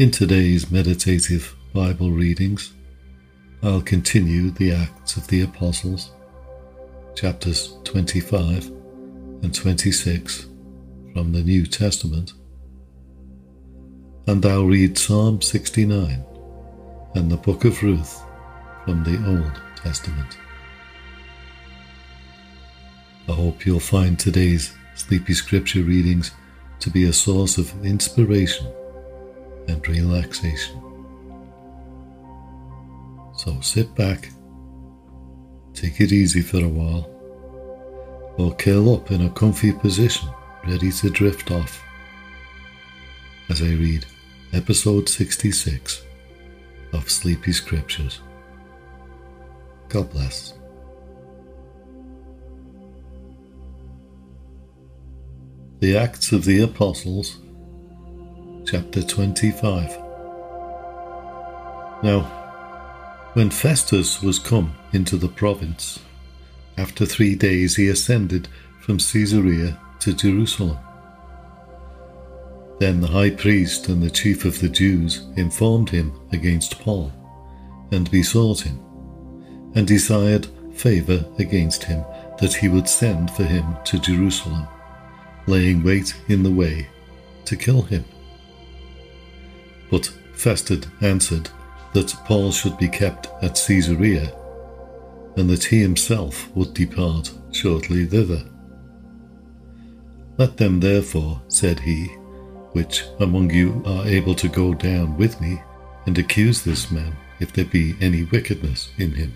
In today's meditative Bible readings, I'll continue the Acts of the Apostles, chapters 25 and 26 from the New Testament, and I'll read Psalm 69 and the Book of Ruth from the Old Testament. I hope you'll find today's sleepy scripture readings to be a source of inspiration and relaxation. So sit back, take it easy for a while, or curl up in a comfy position ready to drift off as I read episode 66 of Sleepy Scriptures. God bless. The Acts of the Apostles chapter 25. Now, when Festus was come into the province, after three days he ascended from Caesarea to Jerusalem. Then the high priest and the chief of the Jews informed him against Paul, and besought him, and desired favour against him that he would send for him to Jerusalem, laying wait in the way to kill him. But Festus answered that Paul should be kept at Caesarea, and that he himself would depart shortly thither. Let them therefore, said he, which among you are able to go down with me, and accuse this man, if there be any wickedness in him.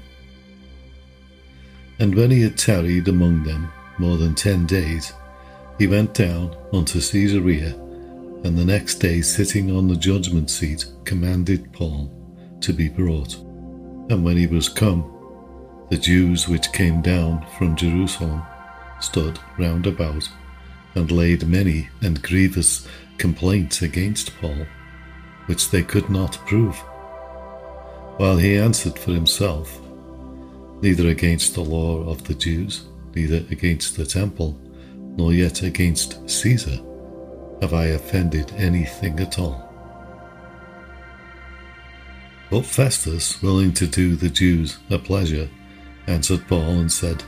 And when he had tarried among them more than ten days, he went down unto Caesarea and the next day, sitting on the judgment seat, commanded Paul to be brought. And when he was come, the Jews which came down from Jerusalem stood round about and laid many and grievous complaints against Paul, which they could not prove. While he answered for himself, neither against the law of the Jews, neither against the temple, nor yet against Caesar have I offended anything at all? But Festus, willing to do the Jews a pleasure, answered Paul and said,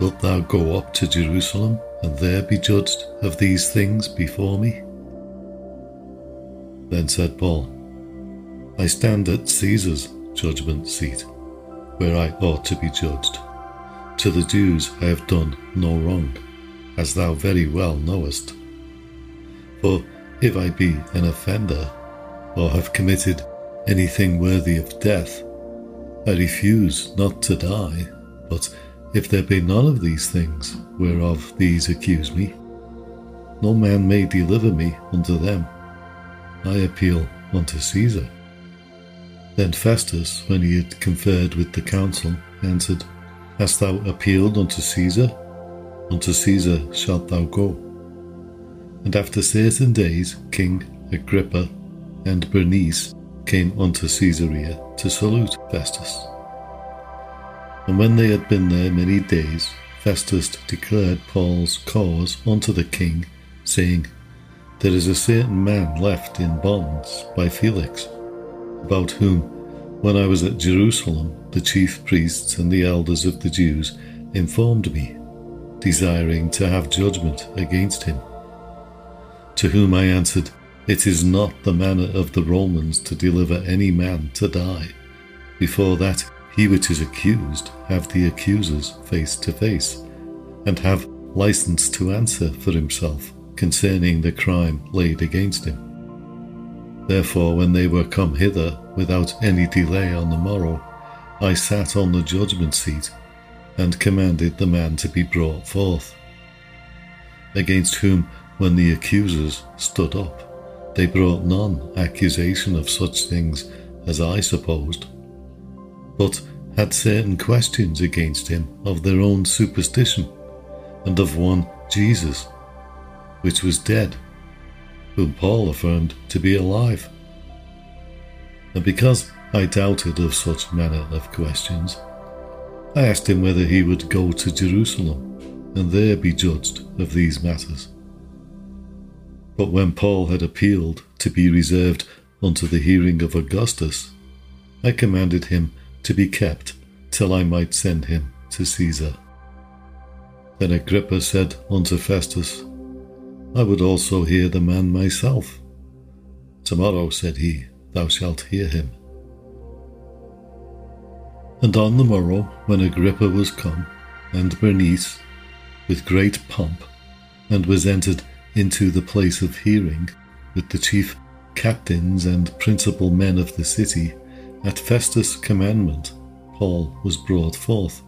Wilt thou go up to Jerusalem and there be judged of these things before me? Then said Paul, I stand at Caesar's judgment seat, where I ought to be judged. To the Jews I have done no wrong, as thou very well knowest. For if I be an offender, or have committed anything worthy of death, I refuse not to die, but if there be none of these things whereof these accuse me, no man may deliver me unto them. I appeal unto Caesar. Then Festus, when he had conferred with the council, answered, Hast thou appealed unto Caesar? Unto Caesar shalt thou go. And after certain days, King Agrippa and Bernice came unto Caesarea to salute Festus. And when they had been there many days, Festus declared Paul's cause unto the king, saying, There is a certain man left in bonds by Felix, about whom, when I was at Jerusalem, the chief priests and the elders of the Jews informed me, desiring to have judgment against him. To whom I answered, It is not the manner of the Romans to deliver any man to die, before that he which is accused have the accusers face to face, and have license to answer for himself concerning the crime laid against him. Therefore, when they were come hither without any delay on the morrow, I sat on the judgment seat and commanded the man to be brought forth, against whom when the accusers stood up, they brought none accusation of such things as I supposed, but had certain questions against him of their own superstition, and of one Jesus, which was dead, whom Paul affirmed to be alive. And because I doubted of such manner of questions, I asked him whether he would go to Jerusalem and there be judged of these matters. But when Paul had appealed to be reserved unto the hearing of Augustus, I commanded him to be kept till I might send him to Caesar. Then Agrippa said unto Festus, I would also hear the man myself. Tomorrow, said he, thou shalt hear him. And on the morrow, when Agrippa was come, and Bernice, with great pomp, and was entered into the place of hearing, with the chief captains and principal men of the city, at Festus' commandment, Paul was brought forth.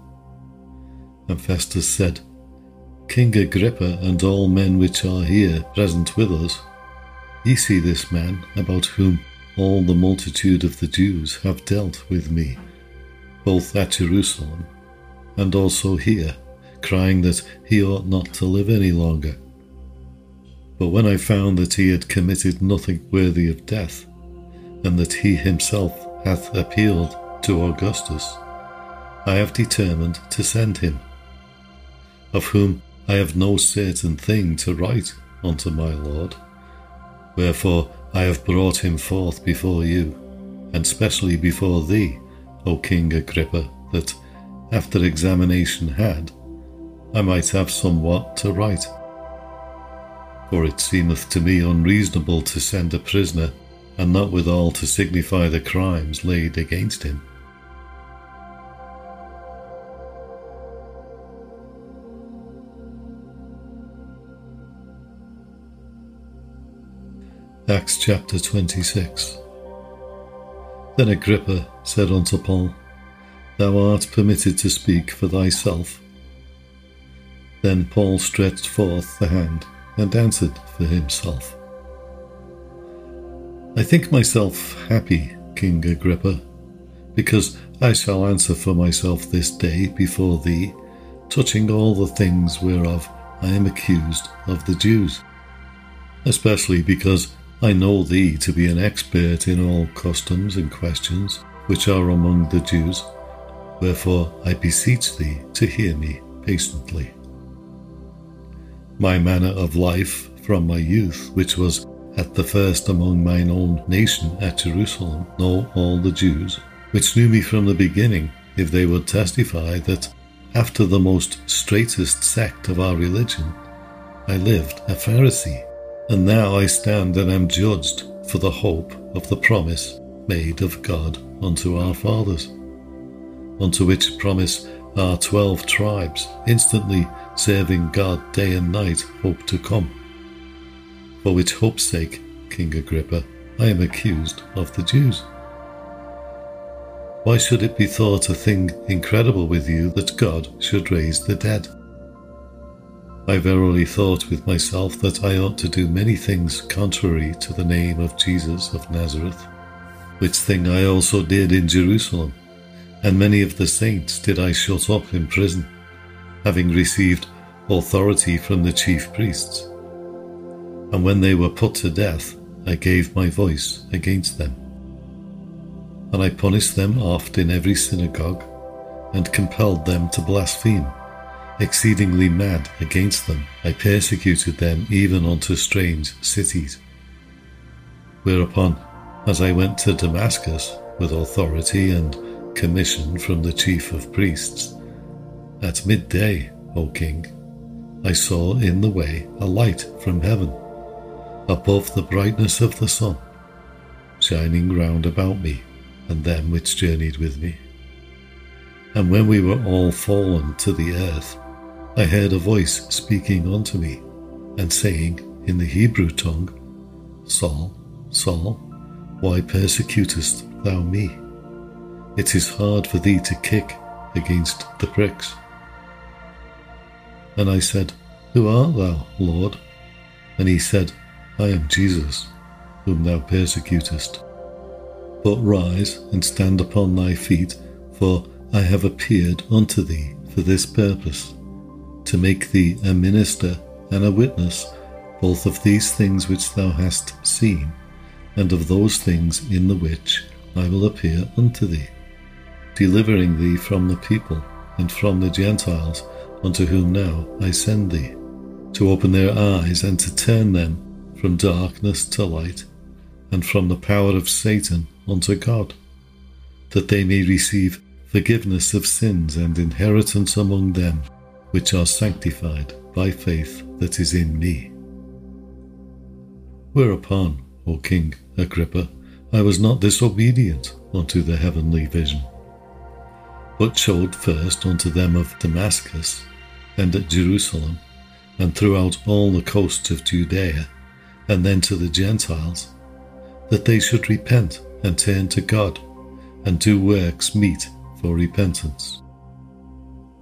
And Festus said, King Agrippa and all men which are here present with us, ye see this man about whom all the multitude of the Jews have dealt with me, both at Jerusalem and also here, crying that he ought not to live any longer. But when I found that he had committed nothing worthy of death, and that he himself hath appealed to Augustus, I have determined to send him, of whom I have no certain thing to write unto my Lord. Wherefore I have brought him forth before you, and specially before thee, O King Agrippa, that, after examination had, I might have somewhat to write. For it seemeth to me unreasonable to send a prisoner, and not withal to signify the crimes laid against him. Acts chapter 26 Then Agrippa said unto Paul, Thou art permitted to speak for thyself. Then Paul stretched forth the hand and answered for himself. I think myself happy, King Agrippa, because I shall answer for myself this day before thee, touching all the things whereof I am accused of the Jews, especially because I know thee to be an expert in all customs and questions which are among the Jews, wherefore I beseech thee to hear me patiently. My manner of life from my youth, which was at the first among mine own nation at Jerusalem, know all the Jews, which knew me from the beginning, if they would testify that after the most straitest sect of our religion, I lived a Pharisee and now I stand and am judged for the hope of the promise made of God unto our fathers, unto which promise our twelve tribes, instantly serving God day and night, hope to come. For which hope's sake, King Agrippa, I am accused of the Jews. Why should it be thought a thing incredible with you that God should raise the dead? I verily thought with myself that I ought to do many things contrary to the name of Jesus of Nazareth, which thing I also did in Jerusalem, and many of the saints did I shut up in prison, having received authority from the chief priests. And when they were put to death, I gave my voice against them. And I punished them oft in every synagogue, and compelled them to blaspheme exceedingly mad against them, I persecuted them even unto strange cities. Whereupon, as I went to Damascus with authority and commission from the chief of priests, at midday, O king, I saw in the way a light from heaven, above the brightness of the sun, shining round about me and them which journeyed with me. And when we were all fallen to the earth, I heard a voice speaking unto me, and saying in the Hebrew tongue, Saul, Saul, why persecutest thou me? It is hard for thee to kick against the pricks. And I said, Who art thou, Lord? And he said, I am Jesus, whom thou persecutest. But rise and stand upon thy feet, for I have appeared unto thee for this purpose to make thee a minister and a witness both of these things which thou hast seen, and of those things in the which I will appear unto thee, delivering thee from the people and from the Gentiles unto whom now I send thee, to open their eyes and to turn them from darkness to light, and from the power of Satan unto God, that they may receive forgiveness of sins and inheritance among them which are sanctified by faith that is in me. Whereupon, O King Agrippa, I was not disobedient unto the heavenly vision, but showed first unto them of Damascus, and at Jerusalem, and throughout all the coasts of Judea, and then to the Gentiles, that they should repent and turn to God, and do works meet for repentance.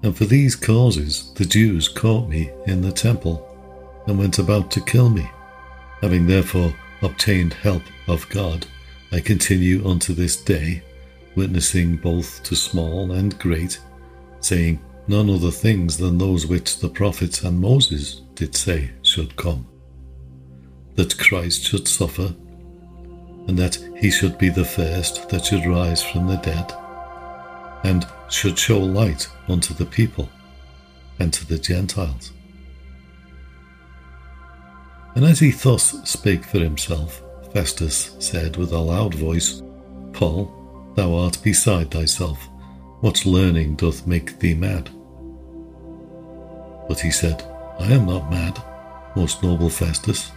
And for these causes the Jews caught me in the temple, and went about to kill me. Having therefore obtained help of God, I continue unto this day, witnessing both to small and great, saying none other things than those which the prophets and Moses did say should come. That Christ should suffer, and that he should be the first that should rise from the dead, and should show light unto the people and to the Gentiles. And as he thus spake for himself, Festus said with a loud voice, Paul, thou art beside thyself. What learning doth make thee mad? But he said, I am not mad, most noble Festus,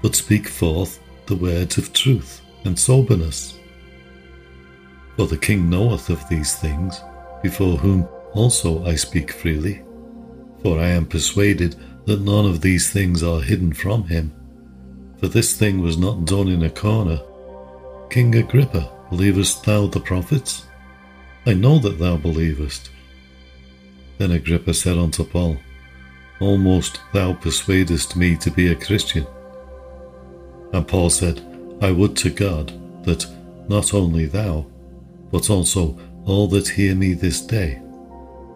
but speak forth the words of truth and soberness. For the king knoweth of these things, before whom also I speak freely. For I am persuaded that none of these things are hidden from him for this thing was not done in a corner. King Agrippa, believest thou the prophets? I know that thou believest. Then Agrippa said unto Paul, Almost thou persuadest me to be a Christian. And Paul said, I would to God that not only thou, but also all that hear me this day,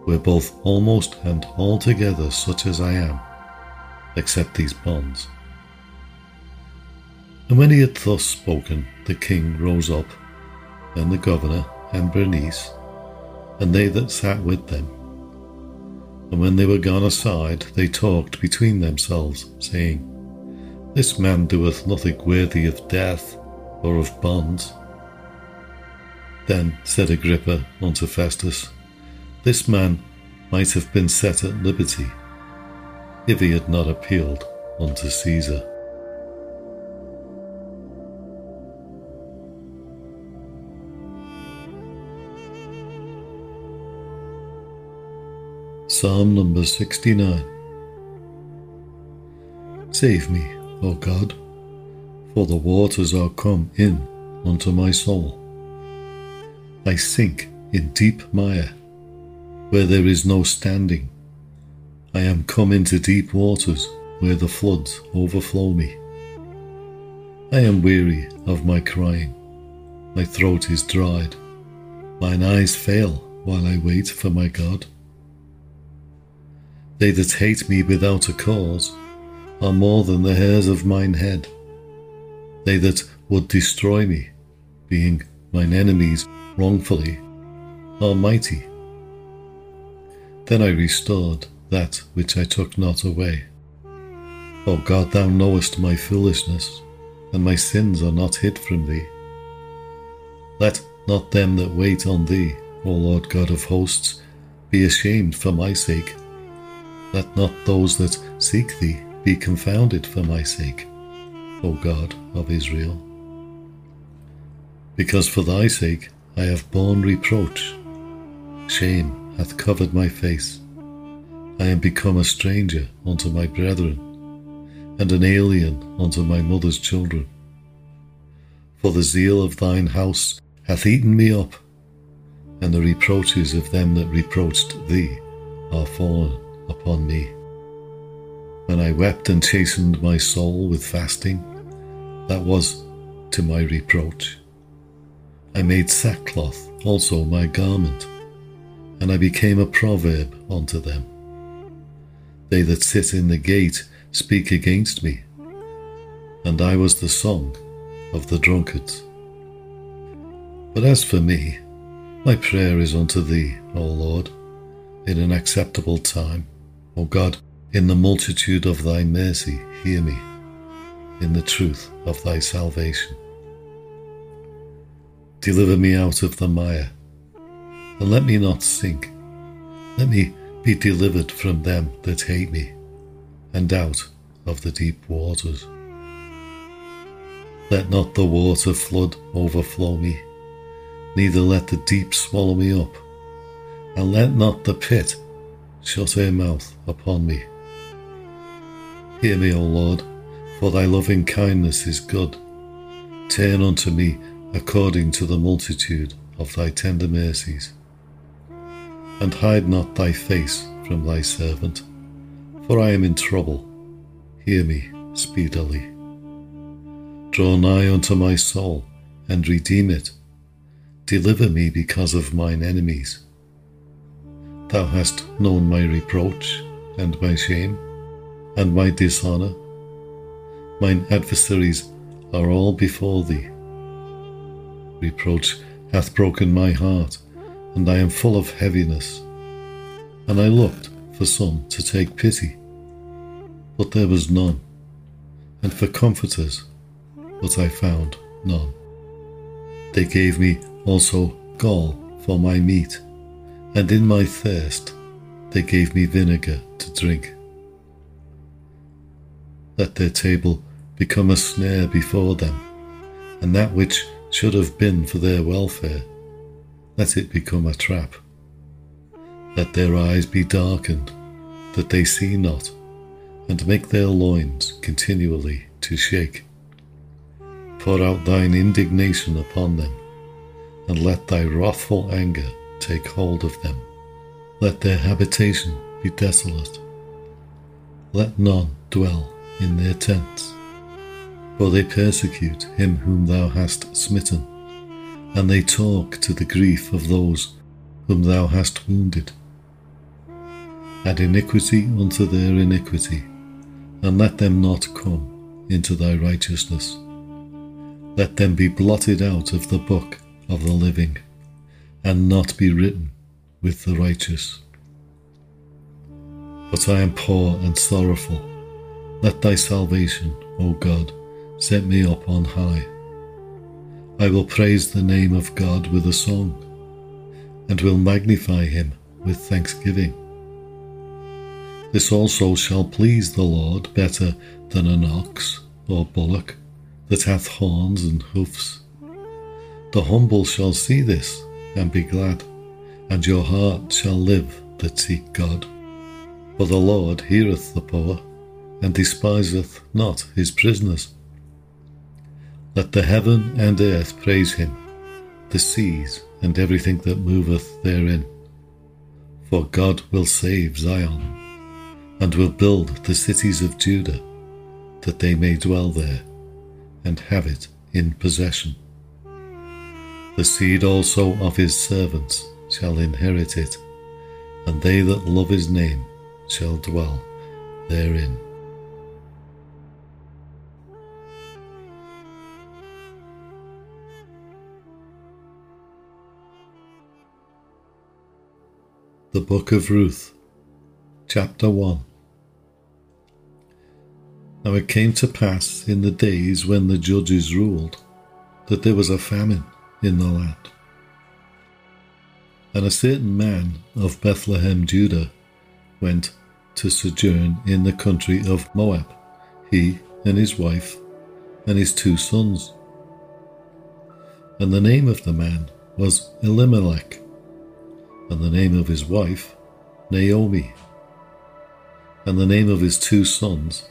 were both almost and altogether such as I am, except these bonds. And when he had thus spoken, the king rose up, and the governor, and Bernice, and they that sat with them. And when they were gone aside, they talked between themselves, saying, This man doeth nothing worthy of death or of bonds. Then said Agrippa unto Festus, This man might have been set at liberty, if he had not appealed unto Caesar. Psalm number 69 Save me, O God, for the waters are come in unto my soul. I sink in deep mire, where there is no standing. I am come into deep waters, where the floods overflow me. I am weary of my crying. My throat is dried. Mine eyes fail while I wait for my God. They that hate me without a cause are more than the hairs of mine head. They that would destroy me, being mine enemies wrongfully, are mighty. Then I restored that which I took not away. O God, thou knowest my foolishness, and my sins are not hid from thee. Let not them that wait on thee, O Lord God of hosts, be ashamed for my sake. Let not those that seek thee be confounded for my sake, O God of Israel. Because for thy sake I have borne reproach, shame hath covered my face. I am become a stranger unto my brethren, and an alien unto my mother's children. For the zeal of thine house hath eaten me up, and the reproaches of them that reproached thee are fallen upon me. And I wept and chastened my soul with fasting, that was to my reproach. I made sackcloth also my garment, and I became a proverb unto them. They that sit in the gate speak against me, and I was the song of the drunkards. But as for me, my prayer is unto thee, O Lord, in an acceptable time. O God, in the multitude of thy mercy, hear me, in the truth of thy salvation. Deliver me out of the mire, and let me not sink. Let me be delivered from them that hate me, and out of the deep waters. Let not the water flood overflow me, neither let the deep swallow me up, and let not the pit shut her mouth upon me. Hear me, O Lord, for thy loving kindness is good. Turn unto me according to the multitude of thy tender mercies. And hide not thy face from thy servant, for I am in trouble. Hear me speedily. Draw nigh unto my soul, and redeem it. Deliver me because of mine enemies. Thou hast known my reproach, and my shame, and my dishonour. Mine adversaries are all before thee. Reproach hath broken my heart, and I am full of heaviness. And I looked for some to take pity, but there was none, and for comforters, but I found none. They gave me also gall for my meat, and in my thirst they gave me vinegar to drink. Let their table become a snare before them, and that which should have been for their welfare, let it become a trap. Let their eyes be darkened, that they see not, and make their loins continually to shake. Pour out thine indignation upon them, and let thy wrathful anger take hold of them. Let their habitation be desolate. Let none dwell in their tents. For they persecute him whom thou hast smitten, and they talk to the grief of those whom thou hast wounded. Add iniquity unto their iniquity, and let them not come into thy righteousness. Let them be blotted out of the book of the living, and not be written with the righteous. But I am poor and sorrowful. Let thy salvation, O God, set me up on high. I will praise the name of God with a song, and will magnify him with thanksgiving. This also shall please the Lord better than an ox or bullock that hath horns and hoofs. The humble shall see this and be glad, and your heart shall live that seek God. For the Lord heareth the poor, and despiseth not his prisoners. Let the heaven and earth praise him, the seas and everything that moveth therein. For God will save Zion, and will build the cities of Judah, that they may dwell there, and have it in possession. The seed also of his servants shall inherit it, and they that love his name shall dwell therein. The Book of Ruth, Chapter 1 Now it came to pass in the days when the judges ruled that there was a famine in the land. And a certain man of Bethlehem, Judah, went to sojourn in the country of Moab, he and his wife and his two sons. And the name of the man was Elimelech and the name of his wife, Naomi, and the name of his two sons,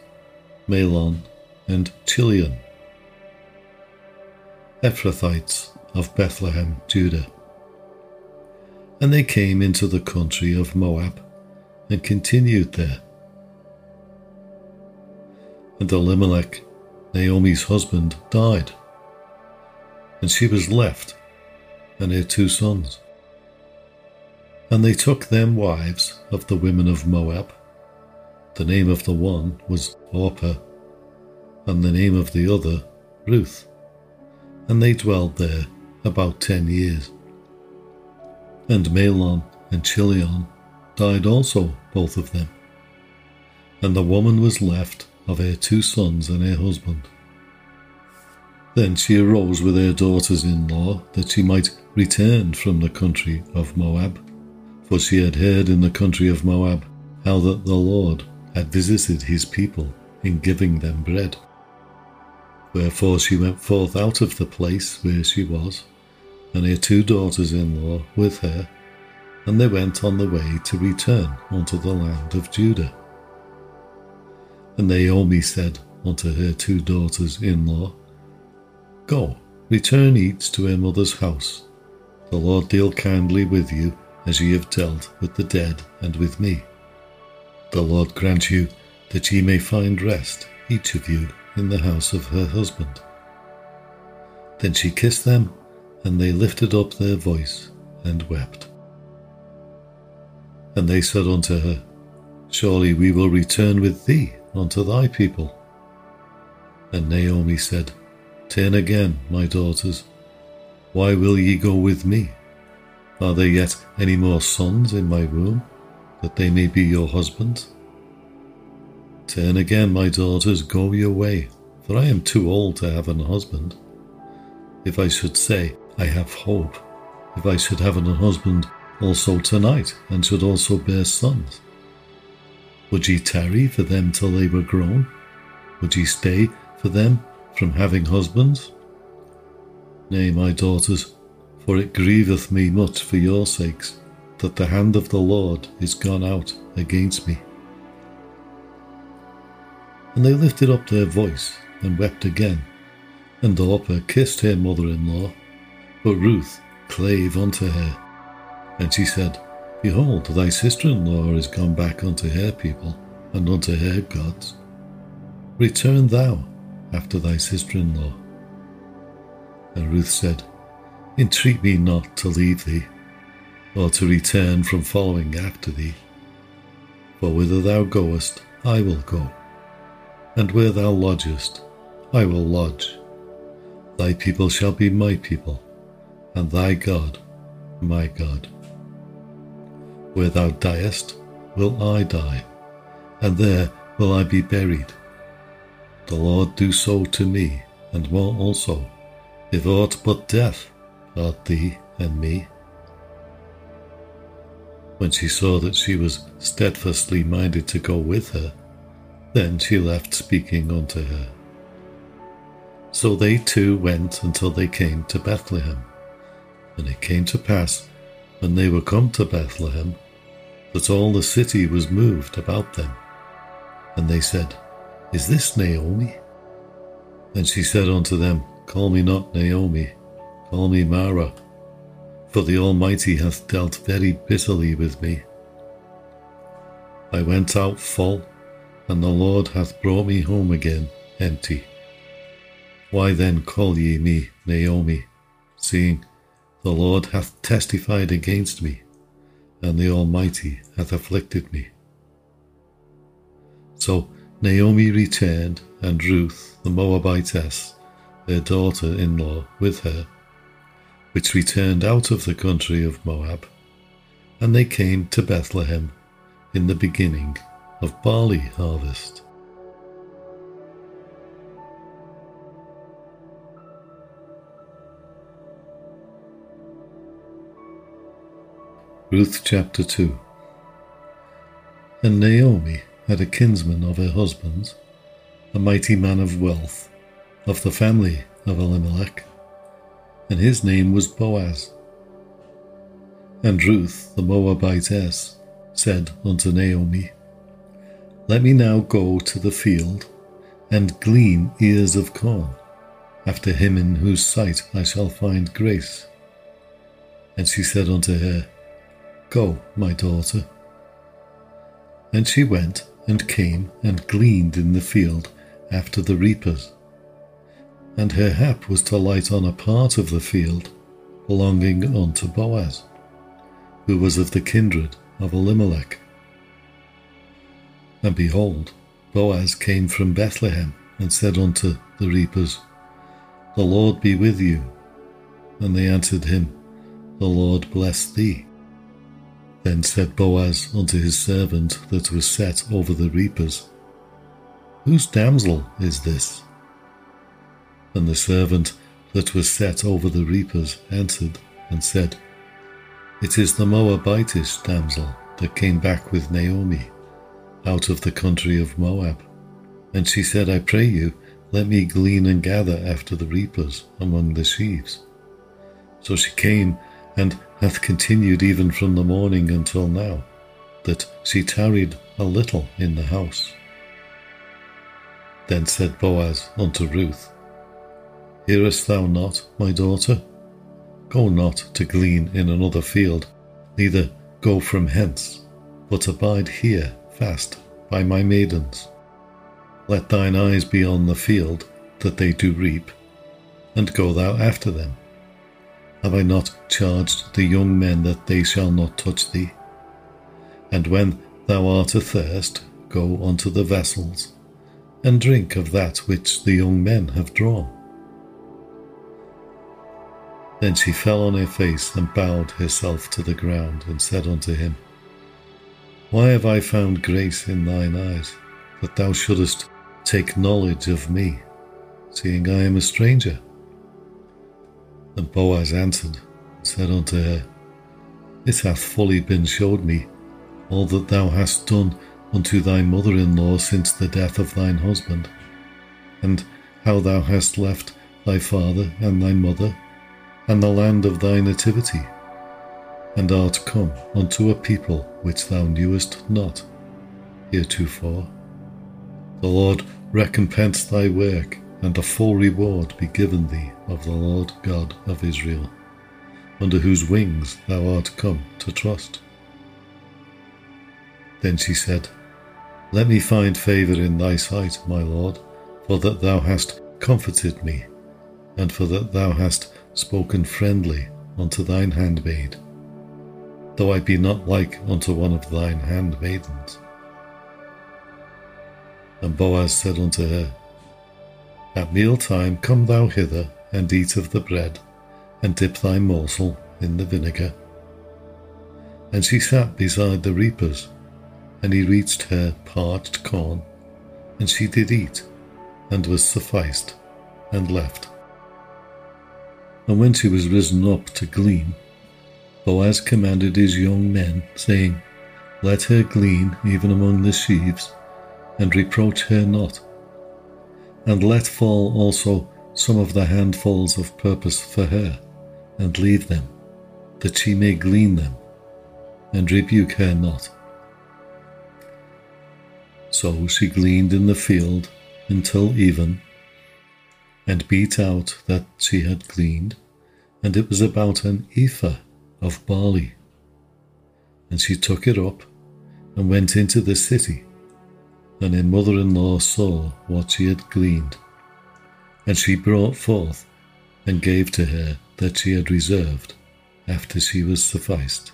Mahlon and Chilion, Ephrathites of Bethlehem, Judah. And they came into the country of Moab and continued there. And Elimelech, Naomi's husband, died, and she was left and her two sons. And they took them wives of the women of Moab. The name of the one was Orpah, and the name of the other Ruth. And they dwelled there about ten years. And Mahlon and Chilion died also, both of them. And the woman was left of her two sons and her husband. Then she arose with her daughters in law that she might return from the country of Moab, for she had heard in the country of Moab how that the Lord had visited his people in giving them bread. Wherefore she went forth out of the place where she was, and her two daughters in law with her, and they went on the way to return unto the land of Judah. And Naomi said unto her two daughters in law, Go, return each to her mother's house. The Lord deal kindly with you as ye have dealt with the dead and with me. The Lord grant you that ye may find rest, each of you, in the house of her husband. Then she kissed them, and they lifted up their voice and wept. And they said unto her, Surely we will return with thee unto thy people. And Naomi said, Turn again, my daughters. Why will ye go with me? Are there yet any more sons in my womb, that they may be your husbands? Turn again, my daughters, go your way, for I am too old to have an husband. If I should say, I have hope, if I should have an husband also tonight, and should also bear sons, would ye tarry for them till they were grown? Would ye stay for them from having husbands? Nay, my daughters, for it grieveth me much for your sakes that the hand of the Lord is gone out against me. And they lifted up their voice and wept again. And Orpah kissed her mother in law, but Ruth clave unto her. And she said, Behold, thy sister in law is gone back unto her people and unto her gods. Return thou after thy sister in law. And Ruth said, Entreat me not to leave thee, or to return from following after thee. For whither thou goest, I will go and where thou lodgest, I will lodge. Thy people shall be my people, and thy God my God. Where thou diest, will I die, and there will I be buried. The Lord do so to me, and more also, if aught but death part thee and me. When she saw that she was steadfastly minded to go with her, then she left speaking unto her. So they two went until they came to Bethlehem. And it came to pass, when they were come to Bethlehem, that all the city was moved about them. And they said, Is this Naomi? And she said unto them, Call me not Naomi, call me Mara, for the Almighty hath dealt very bitterly with me. I went out full, and the Lord hath brought me home again empty. Why then call ye me Naomi, seeing the Lord hath testified against me, and the Almighty hath afflicted me? So Naomi returned, and Ruth the Moabitess, their daughter in law, with her, which returned out of the country of Moab, and they came to Bethlehem in the beginning of barley harvest. Ruth chapter 2 And Naomi had a kinsman of her husband's, a mighty man of wealth, of the family of Elimelech, and his name was Boaz. And Ruth the Moabitess said unto Naomi, let me now go to the field and glean ears of corn, after him in whose sight I shall find grace. And she said unto her, Go, my daughter. And she went and came and gleaned in the field after the reapers. And her hap was to light on a part of the field belonging unto Boaz, who was of the kindred of Elimelech. And behold, Boaz came from Bethlehem and said unto the reapers, The Lord be with you. And they answered him, The Lord bless thee. Then said Boaz unto his servant that was set over the reapers, Whose damsel is this? And the servant that was set over the reapers answered and said, It is the Moabitish damsel that came back with Naomi out of the country of Moab. And she said, I pray you, let me glean and gather after the reapers among the sheaves. So she came and hath continued even from the morning until now, that she tarried a little in the house. Then said Boaz unto Ruth, Hearest thou not, my daughter? Go not to glean in another field, neither go from hence, but abide here fast by my maidens. Let thine eyes be on the field that they do reap, and go thou after them. Have I not charged the young men that they shall not touch thee? And when thou art athirst, go unto the vessels, and drink of that which the young men have drawn. Then she fell on her face and bowed herself to the ground, and said unto him, Why have I found grace in thine eyes, that thou shouldest take knowledge of me, seeing I am a stranger? And Boaz answered, and said unto her, It hath fully been showed me all that thou hast done unto thy mother in law since the death of thine husband, and how thou hast left thy father and thy mother and the land of thy nativity, and art come unto a people which thou knewest not heretofore. The Lord recompense thy work, and a full reward be given thee of the Lord God of Israel, under whose wings thou art come to trust. Then she said, Let me find favour in thy sight, my Lord, for that thou hast comforted me, and for that thou hast spoken friendly unto thine handmaid, though I be not like unto one of thine handmaidens. And Boaz said unto her, At meal time come thou hither and eat of the bread, and dip thy morsel in the vinegar. And she sat beside the reapers, and he reached her parched corn, and she did eat, and was sufficed, and left. And when she was risen up to glean, Boaz commanded his young men, saying, Let her glean even among the sheaves, and reproach her not. And let fall also some of the handfuls of purpose for her, and leave them, that she may glean them, and rebuke her not. So she gleaned in the field until even, and beat out that she had gleaned, and it was about an ephah of barley. And she took it up and went into the city, and her mother in law saw what she had gleaned. And she brought forth and gave to her that she had reserved after she was sufficed.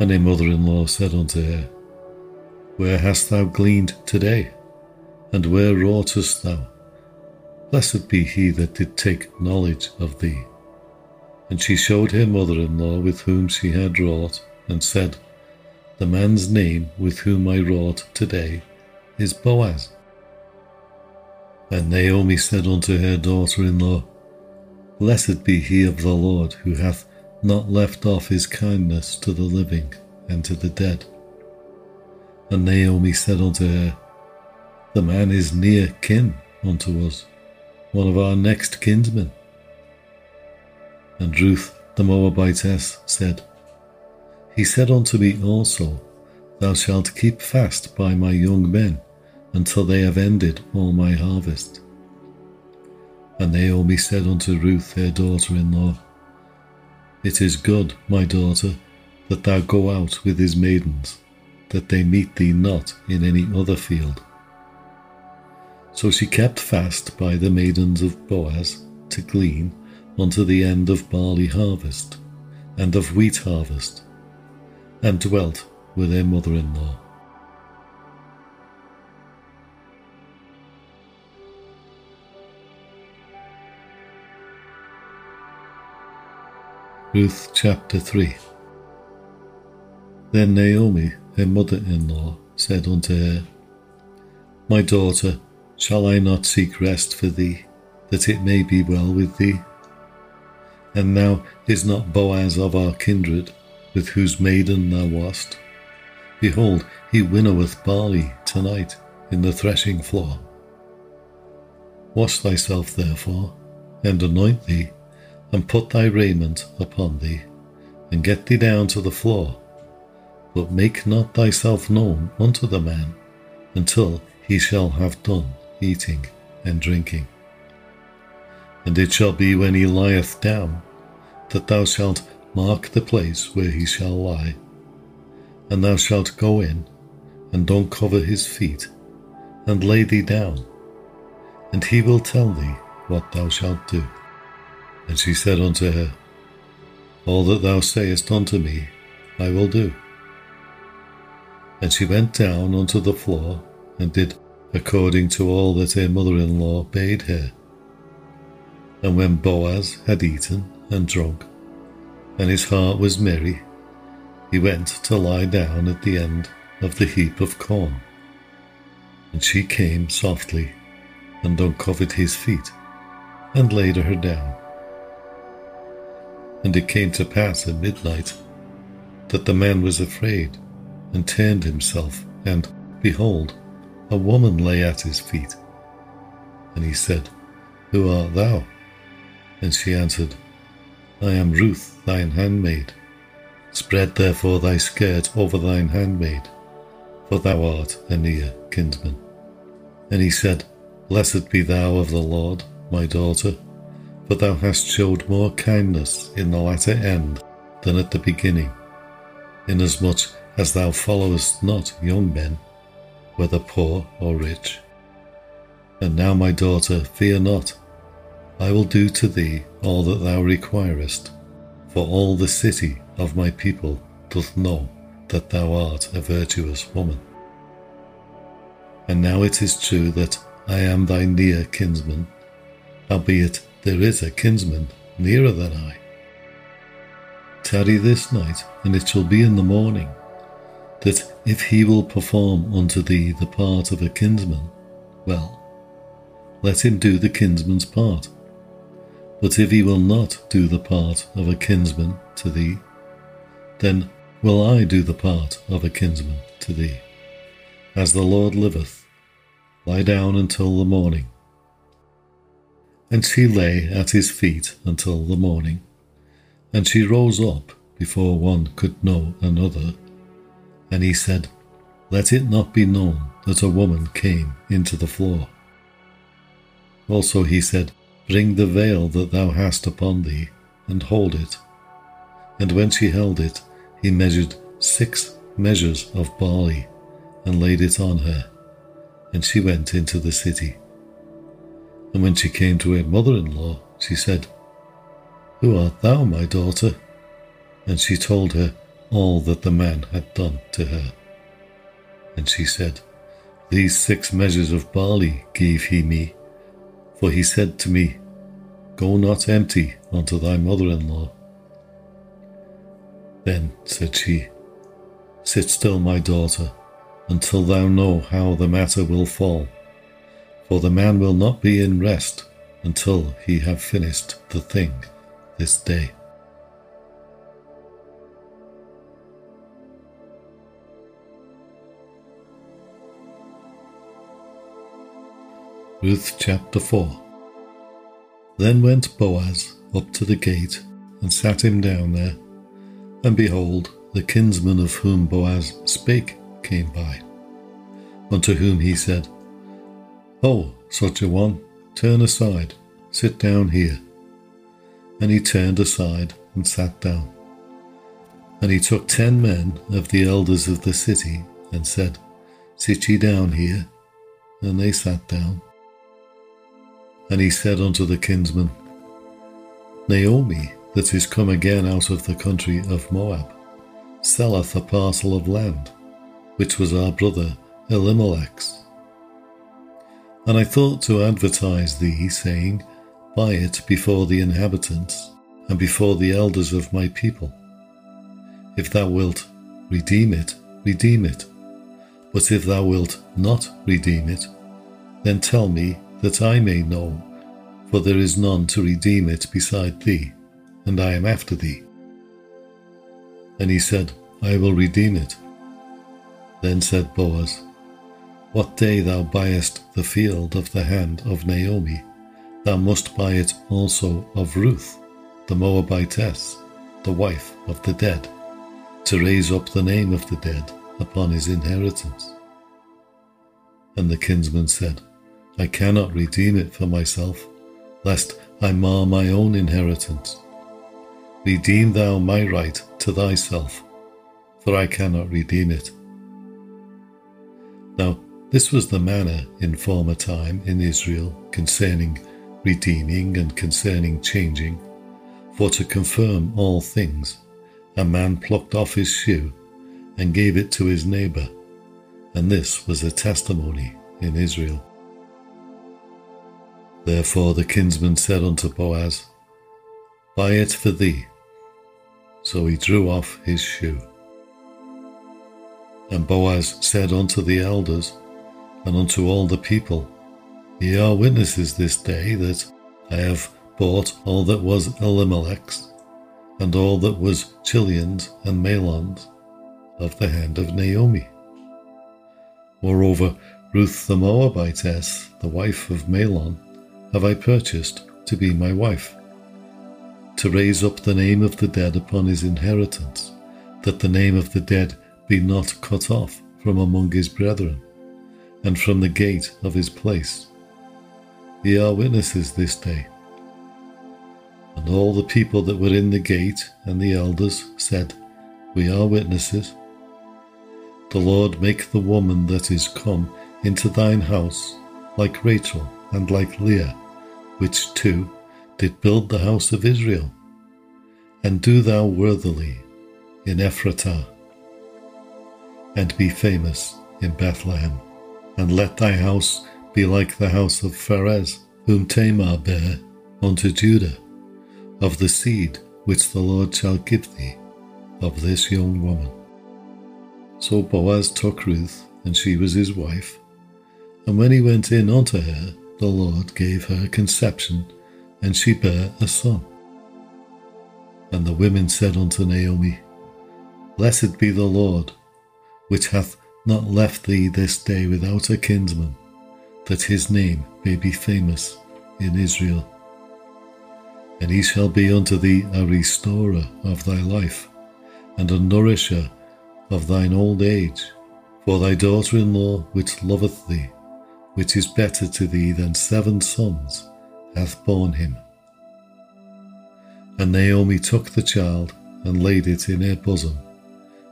And her mother in law said unto her, Where hast thou gleaned today? And where wroughtest thou? Blessed be he that did take knowledge of thee. And she showed her mother in law with whom she had wrought, and said, The man's name with whom I wrought today is Boaz. And Naomi said unto her daughter in law, Blessed be he of the Lord, who hath not left off his kindness to the living and to the dead. And Naomi said unto her, The man is near kin unto us one of our next kinsmen. And Ruth the Moabitess said, He said unto me also, Thou shalt keep fast by my young men until they have ended all my harvest. And Naomi said unto Ruth her daughter in law, It is good, my daughter, that thou go out with his maidens, that they meet thee not in any other field. So she kept fast by the maidens of Boaz to glean unto the end of barley harvest and of wheat harvest, Um, and dwelt with her mother in law. Ruth chapter 3 Then Naomi, her mother in law, said unto her, My daughter, Shall I not seek rest for thee that it may be well with thee? And now is not Boaz of our kindred, with whose maiden thou wast? Behold, he winnoweth barley tonight in the threshing floor. Wash thyself therefore, and anoint thee, and put thy raiment upon thee, and get thee down to the floor. But make not thyself known unto the man until he shall have done eating and drinking. And it shall be when he lieth down, that thou shalt mark the place where he shall lie, and thou shalt go in, and uncover his feet, and lay thee down, and he will tell thee what thou shalt do. And she said unto her, All that thou sayest unto me, I will do. And she went down unto the floor, and did according to all that her mother in law bade her. And when Boaz had eaten and drunk, and his heart was merry, he went to lie down at the end of the heap of corn. And she came softly and uncovered his feet, and laid her down. And it came to pass at midnight that the man was afraid, and turned himself, and, behold, a woman lay at his feet. And he said, Who art thou? And she answered, I am Ruth, thine handmaid. Spread therefore thy skirt over thine handmaid, for thou art a near kinsman. And he said, Blessed be thou of the Lord, my daughter, for thou hast showed more kindness in the latter end than at the beginning, inasmuch as thou followest not young men, whether poor or rich. And now, my daughter, fear not, I will do to thee all that thou requirest, for all the city of my people doth know that thou art a virtuous woman. And now it is true that I am thy near kinsman, albeit there is a kinsman nearer than I. Tarry this night, and it shall be in the morning, that if he will perform unto thee the part of a kinsman, well, let him do the kinsman's part but if he will not do the part of a kinsman to thee, then will I do the part of a kinsman to thee. As the Lord liveth, lie down until the morning. And she lay at his feet until the morning, and she rose up before one could know another. And he said, Let it not be known that a woman came into the floor. Also he said, Bring the veil that thou hast upon thee, and hold it. And when she held it, he measured six measures of barley, and laid it on her, and she went into the city. And when she came to her mother in law, she said, Who art thou, my daughter? And she told her all that the man had done to her. And she said, These six measures of barley gave he me, for he said to me, Go not empty unto thy mother in law. Then said she, Sit still, my daughter, until thou know how the matter will fall. For the man will not be in rest until he have finished the thing this day. Ruth chapter 4 Then went Boaz up to the gate and sat him down there. And behold, the kinsman of whom Boaz spake came by, unto whom he said, Ho, such a one, turn aside, sit down here. And he turned aside and sat down. And he took ten men of the elders of the city and said, Sit ye down here. And they sat down. And he said unto the kinsman, Naomi, that is come again out of the country of Moab, selleth a parcel of land, which was our brother Elimelech's. And I thought to advertise thee, saying, Buy it before the inhabitants, and before the elders of my people. If thou wilt redeem it, redeem it. But if thou wilt not redeem it, then tell me that I may know for there is none to redeem it beside thee, and I am after thee. And he said, I will redeem it. Then said Boaz, What day thou buyest the field of the hand of Naomi, thou must buy it also of Ruth, the Moabitess, the wife of the dead, to raise up the name of the dead upon his inheritance. And the kinsman said, I cannot redeem it for myself, lest I mar my own inheritance. Redeem thou my right to thyself, for I cannot redeem it. Now, this was the manner in former time in Israel concerning redeeming and concerning changing. For to confirm all things, a man plucked off his shoe and gave it to his neighbor, and this was a testimony in Israel. Therefore the kinsman said unto Boaz, Buy it for thee so he drew off his shoe. And Boaz said unto the elders and unto all the people, Ye are witnesses this day that I have bought all that was Elimelech's, and all that was Chilion's and Mahlon's, of the hand of Naomi. Moreover, Ruth the Moabitess, the wife of Mahlon, have I purchased to be my wife to raise up the name of the dead upon his inheritance, that the name of the dead be not cut off from among his brethren, and from the gate of his place. Ye are witnesses this day. And all the people that were in the gate and the elders said, We are witnesses. The Lord make the woman that is come into thine house like Rachel and like Leah, which two did build the house of Israel. And do thou worthily in Ephratah, and be famous in Bethlehem. And let thy house be like the house of Pharez, whom Tamar bare unto Judah, of the seed which the Lord shall give thee of this young woman. So Boaz took Ruth, and she was his wife. And when he went in unto her, the Lord gave her conception and she bare a son. And the women said unto Naomi, Blessed be the Lord, which hath not left thee this day without a kinsman, that his name may be famous in Israel. And he shall be unto thee a restorer of thy life, and a nourisher of thine old age. For thy daughter in law, which loveth thee, which is better to thee than seven sons, hath borne him. And Naomi took the child and laid it in her bosom,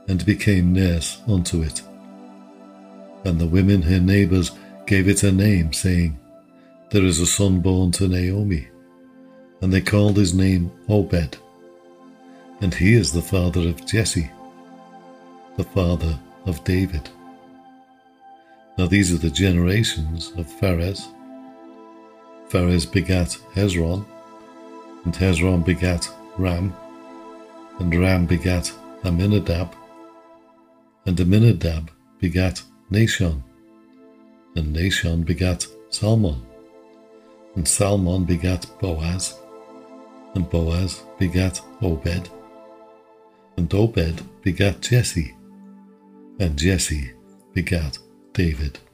and became nurse unto it. And the women her neighbours gave it a name, saying, There is a son born to Naomi. And they called his name Obed. And he is the father of Jesse, the father of David. Now these are the generations of Pharez. Pharez begat Hezron, and Hezron begat Ram, and Ram begat Amminadab, and Amminadab begat Nahshon, and Nahshon begat Salmon, and Salmon begat Boaz, and Boaz begat Obed, and Obed begat Jesse, and Jesse begat David.